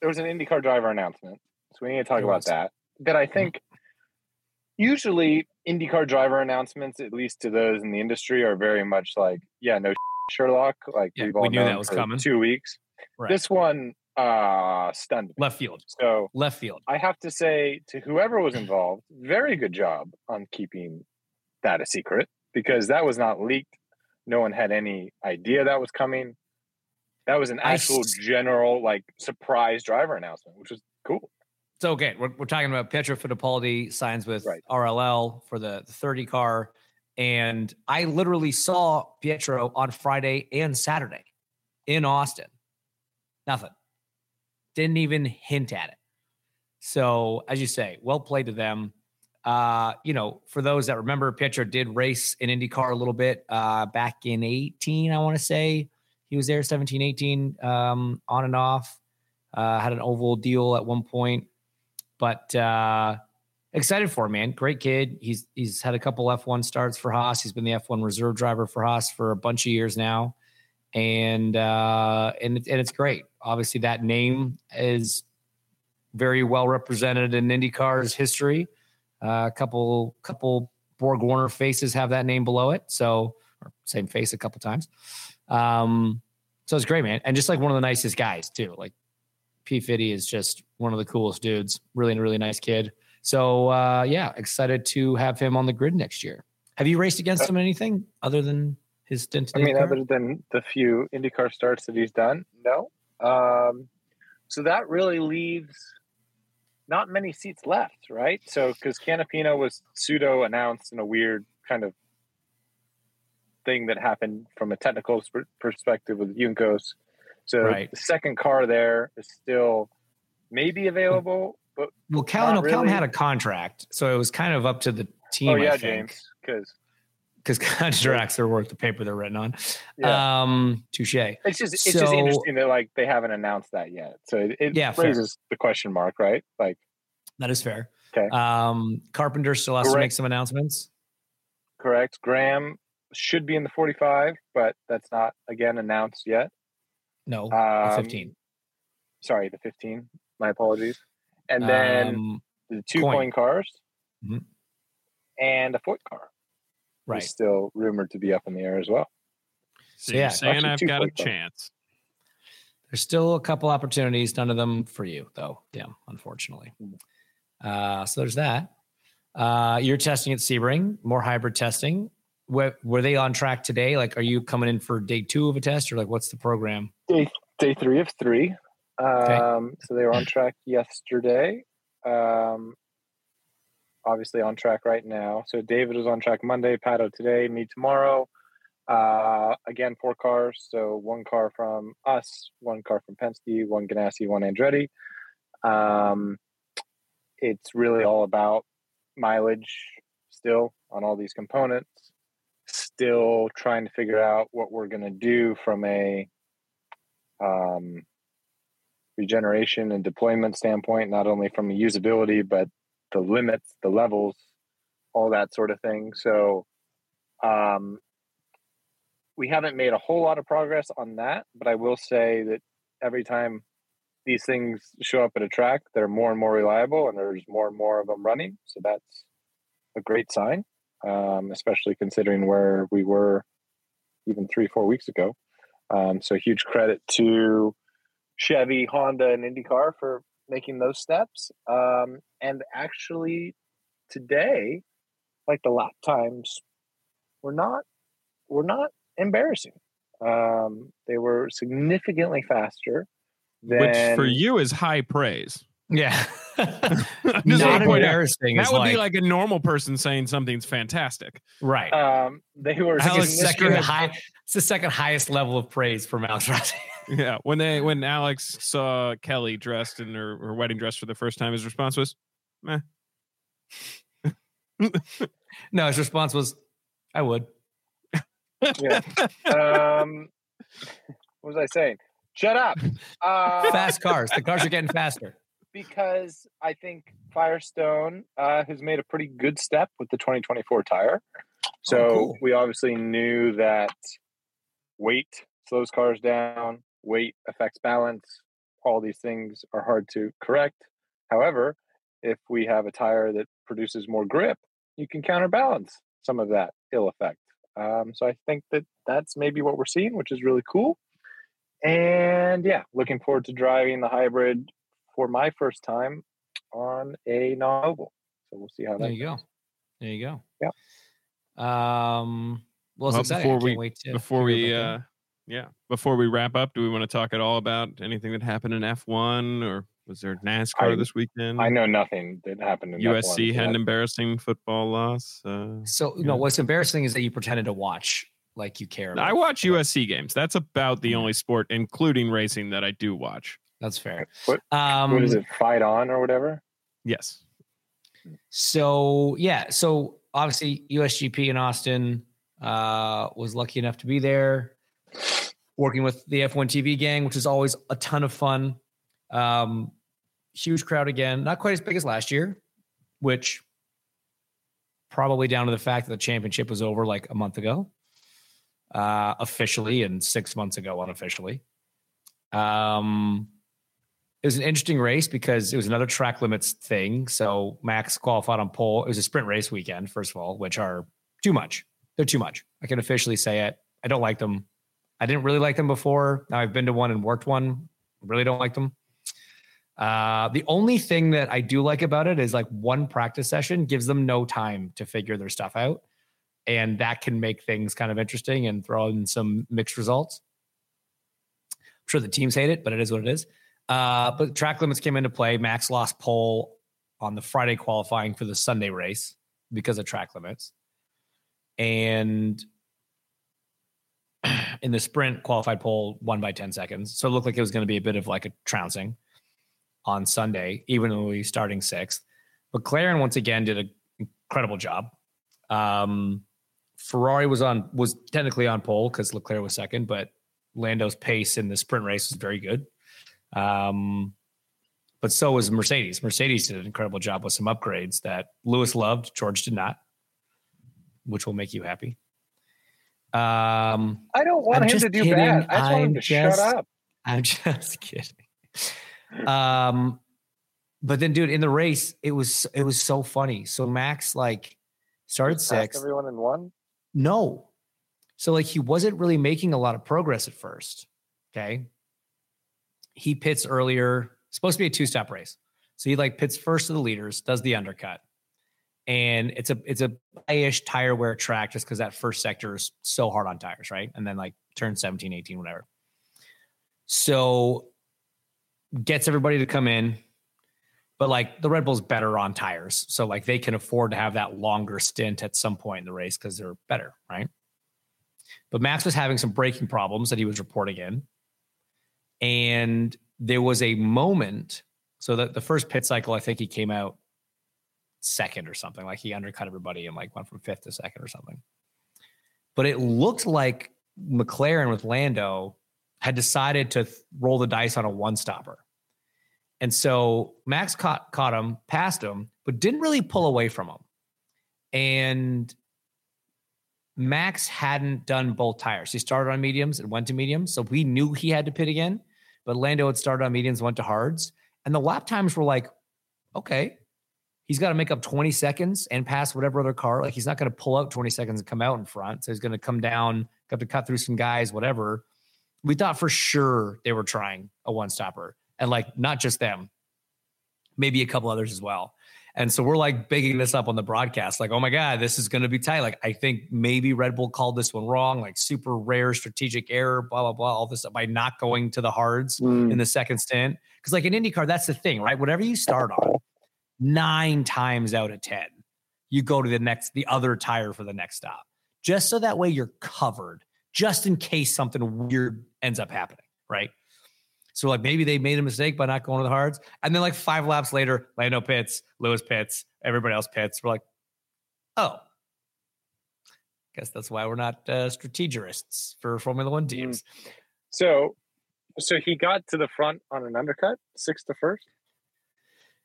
Speaker 2: There was an IndyCar driver announcement, so we need to talk about that. That I think usually IndyCar driver announcements, at least to those in the industry, are very much like, yeah, no Sherlock. Like
Speaker 1: Yeah,
Speaker 2: we've
Speaker 1: we
Speaker 2: all
Speaker 1: knew that was coming.
Speaker 2: Two weeks.
Speaker 1: Right.
Speaker 2: This one uh stunned me.
Speaker 1: Left field.
Speaker 2: So
Speaker 1: Left field.
Speaker 2: I have to say to whoever was involved, very good job on keeping that a secret because that was not leaked. No one had any idea that was coming. That was an actual
Speaker 1: s-
Speaker 2: general like surprise driver announcement, which was cool.
Speaker 1: So okay, we're, we're talking about Pietro Fittipaldi signs with
Speaker 2: Right.
Speaker 1: RLL for the, the 30 car. And I literally saw Pietro on Friday and Saturday in Austin. Nothing. Didn't even hint at it. So as you say, well played to them. Uh, you know, for those that remember, Pietro did race in IndyCar a little bit uh, back in 18, I want to say. Was there 17, 18, um, on and off. Uh, had an oval deal at one point but uh excited for him, man. Great kid. He's he's had a couple F1 starts for Haas. He's been the F1 reserve driver for Haas for a bunch of years now. And uh and and it's great. Obviously that name is very well represented in IndyCar's history. Uh, a couple couple Borg Warner faces have that name below it. So same face a couple times. Um so it's great, man. And just like one of the nicest guys too. Like P. Fitty is just one of the coolest dudes. Really, really nice kid. So uh, yeah, excited to have him on the grid next year. Have you raced against him in anything other than his stint?
Speaker 2: I mean, other than the few IndyCar starts that he's done, no. Um, so that really leaves not many seats left, right? So because Canapino was pseudo announced in a weird kind of thing that happened from a technical sp- perspective with Juncos. So
Speaker 1: Right.
Speaker 2: the second car there is still maybe available, but
Speaker 1: well, Callum,
Speaker 2: not
Speaker 1: Callum had a contract, so it was kind of up to the team.
Speaker 2: oh yeah,
Speaker 1: I think,
Speaker 2: James, because
Speaker 1: because contracts are worth the paper they're written on.
Speaker 2: yeah.
Speaker 1: Um, touche.
Speaker 2: It's just it's just interesting that like they haven't announced that yet. So it, it
Speaker 1: Yeah, fair.
Speaker 2: raises the question mark, right? Like
Speaker 1: That is fair.
Speaker 2: Okay.
Speaker 1: Um, Carpenter still has to make some announcements.
Speaker 2: correct. Graham should be in the 45, but that's not again announced yet.
Speaker 1: No, the
Speaker 2: Um,
Speaker 1: 15.
Speaker 2: Sorry, the 15. My apologies. And then
Speaker 1: Um,
Speaker 2: the two
Speaker 1: Coyne.
Speaker 2: Coyne, cars
Speaker 1: Mhm.
Speaker 2: and a Foyt car
Speaker 1: right.
Speaker 2: is still rumored to be up in the air as well.
Speaker 3: So
Speaker 1: yeah,
Speaker 3: you're saying I've got a
Speaker 2: points, though.
Speaker 3: chance.
Speaker 1: There's still a couple opportunities, none of them for you, though. Damn, unfortunately.
Speaker 2: Mm.
Speaker 1: Uh, so there's that. Uh, you're testing at Sebring, more hybrid testing. Were, were they on track today? Like, are you coming in for day two of a test, or like, what's the program?
Speaker 2: Day day three of three. Um, So they were on track yesterday. Um, obviously on track right now. So David was on track Monday, Pato today, me tomorrow. Uh, again, four cars. So one car from us, one car from Penske, one Ganassi, one Andretti. Um, it's really all about mileage still on all these components. Still trying to figure out what we're going to do from a um, regeneration and deployment standpoint, not only from a usability, but the limits, the levels, all that sort of thing. So um, we haven't made a whole lot of progress on that, but I will say that every time these things show up at a track, they're more and more reliable and there's more and more of them running. So that's a great sign, um, especially considering where we were even three, four weeks ago. Um, so huge credit to Chevy, Honda, and IndyCar for making those steps. Um, and actually, today, like the lap times, were not were not embarrassing. Um, they were significantly faster. Than,
Speaker 3: Which for you is high praise.
Speaker 1: Yeah.
Speaker 3: Just
Speaker 1: Not
Speaker 3: point
Speaker 1: embarrassing.
Speaker 3: That
Speaker 1: is
Speaker 3: would be like a normal person saying something's fantastic.
Speaker 1: right.
Speaker 2: Um, they were
Speaker 1: It's like second
Speaker 2: significant-
Speaker 1: high. It's the second highest level of praise from Alex Rossi.
Speaker 3: Yeah. When they when Alex saw Kelly dressed in her, her wedding dress for the first time, his response was, Meh.
Speaker 1: no, his response was, "I would."
Speaker 2: yeah. Um, what was I saying? Shut up. Uh,
Speaker 1: Fast cars. The cars are getting faster.
Speaker 2: Because I think Firestone uh, has made a pretty good step with the 2024 tire. So
Speaker 1: Oh, cool.
Speaker 2: we obviously knew that weight slows cars down, weight affects balance. All these things are hard to correct. However, if we have a tire that produces more grip, you can counterbalance some of that ill effect. Um, so I think that that's maybe what we're seeing, which is really cool. And yeah, looking forward to driving the hybrid for my first time on a non-oval. So we'll see how
Speaker 1: There
Speaker 2: that
Speaker 1: you go. There you go.
Speaker 2: Yeah.
Speaker 1: Um. Well,
Speaker 3: Well,
Speaker 1: exciting. I
Speaker 3: before
Speaker 1: can't
Speaker 3: we-
Speaker 1: wait to
Speaker 3: before we
Speaker 1: about
Speaker 3: uh yeah before we wrap up do we want to talk at all about anything that happened in f1 or was there nascar
Speaker 2: I-
Speaker 3: this weekend
Speaker 2: I know nothing that happened in F1,
Speaker 3: usc
Speaker 2: so
Speaker 3: had an embarrassing football loss uh.
Speaker 1: So,
Speaker 3: Yeah.
Speaker 1: no, what's embarrassing is that you pretended to watch like you care. About
Speaker 3: i
Speaker 1: it.
Speaker 3: watch usc games that's about the only sport including racing that i do watch
Speaker 1: That's fair.
Speaker 2: What-
Speaker 1: Um,
Speaker 2: what is it? Fight on or whatever.
Speaker 3: yes
Speaker 1: So yeah, so obviously USGP in Austin uh, was lucky enough to be there, working with the F1 TV gang, which is always a ton of fun. Um, huge crowd again, not quite as big as last year, which probably down to the fact that the championship was over like a month ago, uh, officially, and six months ago unofficially. Um, it was an interesting race because it was another track limits thing. So Max qualified on pole. It was a sprint race weekend, first of all, which are too much. They're too much. I can officially say it. I don't like them. I didn't really like them before. Now I've been to one and worked one. Really don't like them. Uh, the only thing that I do like about it is like one practice session gives them no time to figure their stuff out. And that can make things kind of interesting and throw in some mixed results. I'm sure the teams hate it, but it is what it is. Uh, but track limits came into play. Max lost pole on the Friday qualifying for the Sunday race because of track limits. And in the sprint, qualified pole won by 10 seconds. So it looked like it was going to be a bit of like a trouncing on Sunday, even though we starting sixth. But McLaren once again did an incredible job. Um, Ferrari was on was technically on pole because Leclerc was second, but Lando's pace in the sprint race was very good. Um, but so was Mercedes. Mercedes did an incredible job with some upgrades that Lewis loved, George did not, which will make you happy. Um,
Speaker 2: I don't want
Speaker 1: I'm
Speaker 2: him to do
Speaker 1: kidding.
Speaker 2: bad. I just want him
Speaker 1: I'm
Speaker 2: to
Speaker 1: just-
Speaker 2: shut up.
Speaker 1: I'm just kidding. Um, but then, dude, in the race, it was it was so funny. So Max like started six.
Speaker 2: Everyone in one.
Speaker 1: No. So like he wasn't really making a lot of progress at first. Okay. He pits earlier, supposed to be a two stop race. So he like pits first of the leaders, does the undercut. And it's a it's a ish tire wear track just because that first sector is so hard on tires, right? And then like turn 17, 18, whatever. So gets everybody to come in. But like the Red Bull's better on tires. So like they can afford to have that longer stint at some point in the race because they're better, right? But Max was having some braking problems that he was reporting in. And there was a moment. So that the first pit cycle, I think he came out second or something. Like he undercut everybody and like went from fifth to second or something. But it looked like McLaren with Lando had decided to th- roll the dice on a one stopper. And so Max caught caught him, passed him, but didn't really pull away from him. And Max hadn't done both tires. He started on mediums and went to mediums. So we knew he had to pit again. But Lando had started on mediums, went to hards. And the lap times were like, okay, he's got to make up 20 seconds and pass whatever other car. Like he's not going to pull out 20 seconds and come out in front. So he's going to come down, have to cut through some guys, whatever. We thought for sure they were trying a one stopper. And like not just them, maybe a couple others as well. And so we're like bigging this up on the broadcast, like, oh my God, this is going to be tight. Like, I think maybe Red Bull called this one wrong, like super rare strategic error, blah, blah, blah, all this by not going to the hards
Speaker 2: Mm.
Speaker 1: in the second stint. Cause like in IndyCar, that's the thing, right? Whatever you start on, nine times out of 10, you go to the next, the other tire for the next stop, just so that way you're covered, just in case something weird ends up happening, right? So like maybe they made a mistake by not going to the hards, and then like five laps later, Lando pits, Lewis pits, everybody else pits. We're like, oh, guess that's why we're not uh, strategists for Formula One teams.
Speaker 2: So, so he got to the front on an undercut, sixth to first.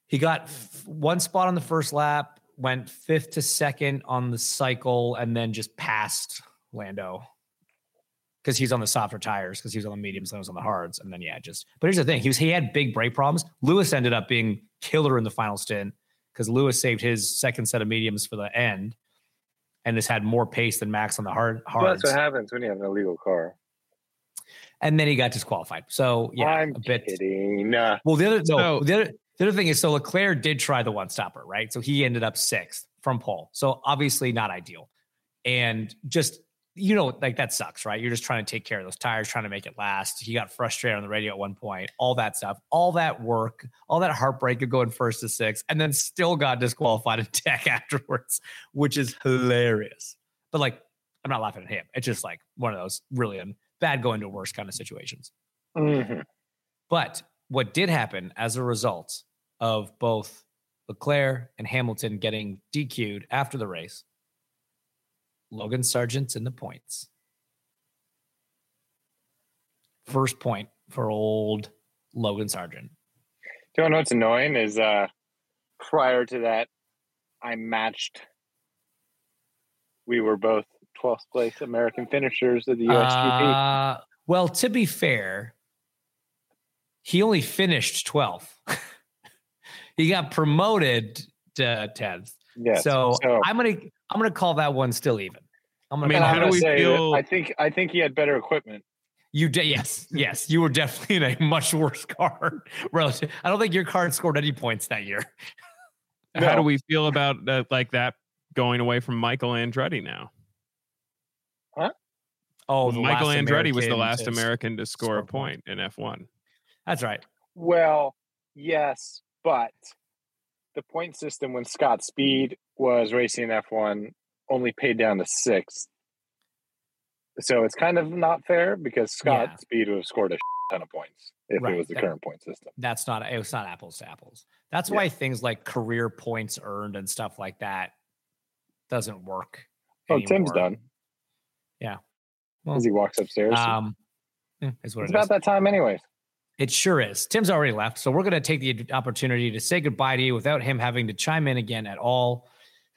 Speaker 1: He got f- one spot on the first lap, went fifth to second on the cycle, and then just passed Lando because he's on the softer tires because he was on the mediums and I was on the hards. And then yeah, just but here's the thing: he was he had big brake problems. Lewis ended up being killer in the final stint because Lewis saved his second set of mediums for the end, and this had more pace than Max on the hard
Speaker 2: Well,
Speaker 1: hards.
Speaker 2: that's what happens when you have an illegal car.
Speaker 1: and then he got disqualified. So yeah,
Speaker 2: I'm
Speaker 1: a bit.
Speaker 2: kidding.
Speaker 1: Well, the other no,
Speaker 3: So-
Speaker 1: the other the other thing is so Leclerc did try the one stopper, right? So he ended up sixth from pole. So obviously not ideal. And just you know, like that sucks, right? You're just trying to take care of those tires, trying to make it last. He got frustrated on the radio at one point, all that stuff, all that work, all that heartbreak of going first to six, and then still got disqualified in tech afterwards, which is hilarious. But like, I'm not laughing at him. It's just like one of those really bad going to worse kind of situations.
Speaker 2: Mhm.
Speaker 1: But what did happen as a result of both Leclerc and Hamilton getting DQ'd after the race, Logan Sargeant's in the points. First point for old Logan Sargeant.
Speaker 2: Do you know what's annoying is uh prior to that, I matched. We were both 12th place American finishers of the USGP.
Speaker 1: Uh, well, to be fair, he only finished 12th. he got promoted to 10th.
Speaker 2: yes.
Speaker 1: so, I'm gonna I'm gonna call that one still even. I'm gonna
Speaker 3: mean, how do we
Speaker 2: say
Speaker 3: feel-
Speaker 2: I think I think he had better equipment.
Speaker 1: You did, yes, yes. You were definitely in a much worse car relative. I don't think your car scored any points that year.
Speaker 3: How do we feel about uh, like that going away from Michael Andretti now? Huh?
Speaker 1: Oh,
Speaker 3: Well, Michael
Speaker 1: last
Speaker 3: Andretti was the last American to score a
Speaker 1: score a point.
Speaker 3: point in F1.
Speaker 1: That's right.
Speaker 2: Well, yes, but the point system when Scott Speed was racing F1 only paid down to sixth. So it's kind of not fair because Scott
Speaker 1: Yeah.
Speaker 2: Speed would have scored a ton of points if
Speaker 1: Right,
Speaker 2: it was the
Speaker 1: that-
Speaker 2: current point system.
Speaker 1: That's not. It was not apples to apples. That's
Speaker 2: Yeah.
Speaker 1: why things like career points earned and stuff like that doesn't work.
Speaker 2: Oh, Tim's done.
Speaker 1: Yeah. Well,
Speaker 2: As he walks upstairs.
Speaker 1: Um, eh, is what
Speaker 2: it's
Speaker 1: it is.
Speaker 2: about that time, anyways.
Speaker 1: It sure is. Tim's already left, so we're going to take the opportunity to say goodbye to you without him having to chime in again at all.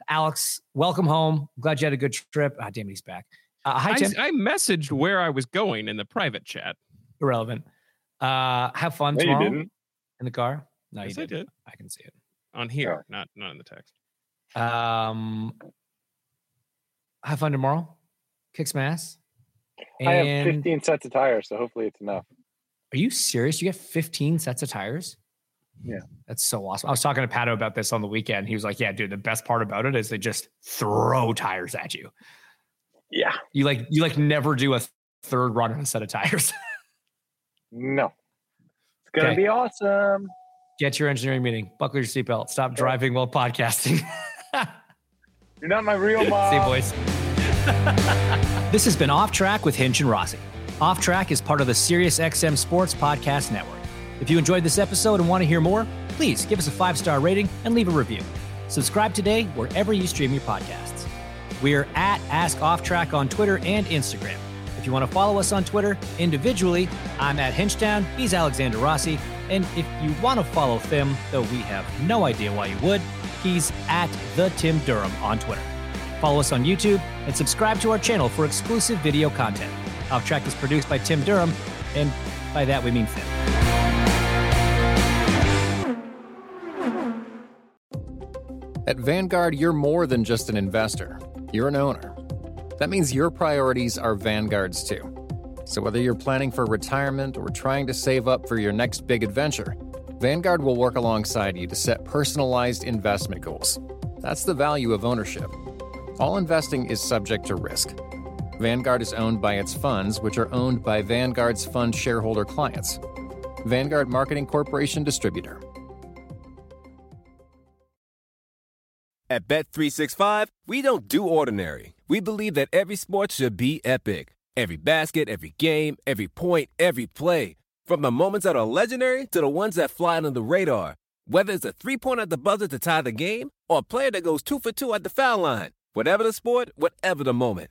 Speaker 1: Alex, welcome home. Glad you had a good trip. Ah, damn, it, he's back. Uh, hi,
Speaker 3: I,
Speaker 1: Tim.
Speaker 3: I messaged where I was going in the private chat.
Speaker 1: Irrelevant. Uh, have fun
Speaker 2: No, you
Speaker 1: tomorrow
Speaker 2: didn't.
Speaker 1: in the car. No,
Speaker 3: Yes,
Speaker 1: you
Speaker 3: I
Speaker 1: didn't.
Speaker 3: did
Speaker 1: I can see it.
Speaker 3: on here, not not in the text.
Speaker 1: Um, have fun tomorrow. Kick some ass.
Speaker 2: I have 15 sets of tires, so hopefully it's enough.
Speaker 1: Are you serious? You get 15 sets of tires?
Speaker 2: Yeah.
Speaker 1: That's so awesome. I was talking to Pato about this on the weekend. He was like, Yeah, dude, the best part about it is they just throw tires at you.
Speaker 2: Yeah.
Speaker 1: You like you like never do a third run on a set of tires.
Speaker 2: No. It's going to
Speaker 1: Okay.
Speaker 2: be awesome.
Speaker 1: Get your engineering meeting, buckle your seatbelt, stop driving while podcasting.
Speaker 2: You're not my real
Speaker 1: See
Speaker 2: mom.
Speaker 1: you, boys. this has been Off Track with Hinch and Rossi. Off Track is part of the SiriusXM Sports Podcast Network. If you enjoyed this episode and want to hear more, please give us a five star rating and leave a review. Subscribe today wherever you stream your podcasts. We're at Ask Off Track on Twitter and Instagram. If you want to follow us on Twitter individually, I'm at Hinchtown, he's Alexander Rossi. And if you want to follow Thim, though we have no idea why you would, he's at the Tim Durham on Twitter. Follow us on YouTube and subscribe to our channel for exclusive video content. Off Track is produced by Tim Durham, and by that we mean Thim.
Speaker 5: At Vanguard, you're more than just an investor, you're an owner. That means your priorities are Vanguard's too. So whether you're planning for retirement or trying to save up for your next big adventure, Vanguard will work alongside you to set personalized investment goals. That's the value of ownership. All investing is subject to risk. Vanguard is owned by its funds, which are owned by Vanguard's fund shareholder clients. Vanguard Marketing Corporation Distributor.
Speaker 6: At Bet365, we don't do ordinary. We believe that every sport should be epic. Every basket, every game, every point, every play. From the moments that are legendary to the ones that fly under the radar. Whether it's a three pointer at the buzzer to tie the game or a player that goes two for two at the foul line. Whatever the sport, whatever the moment.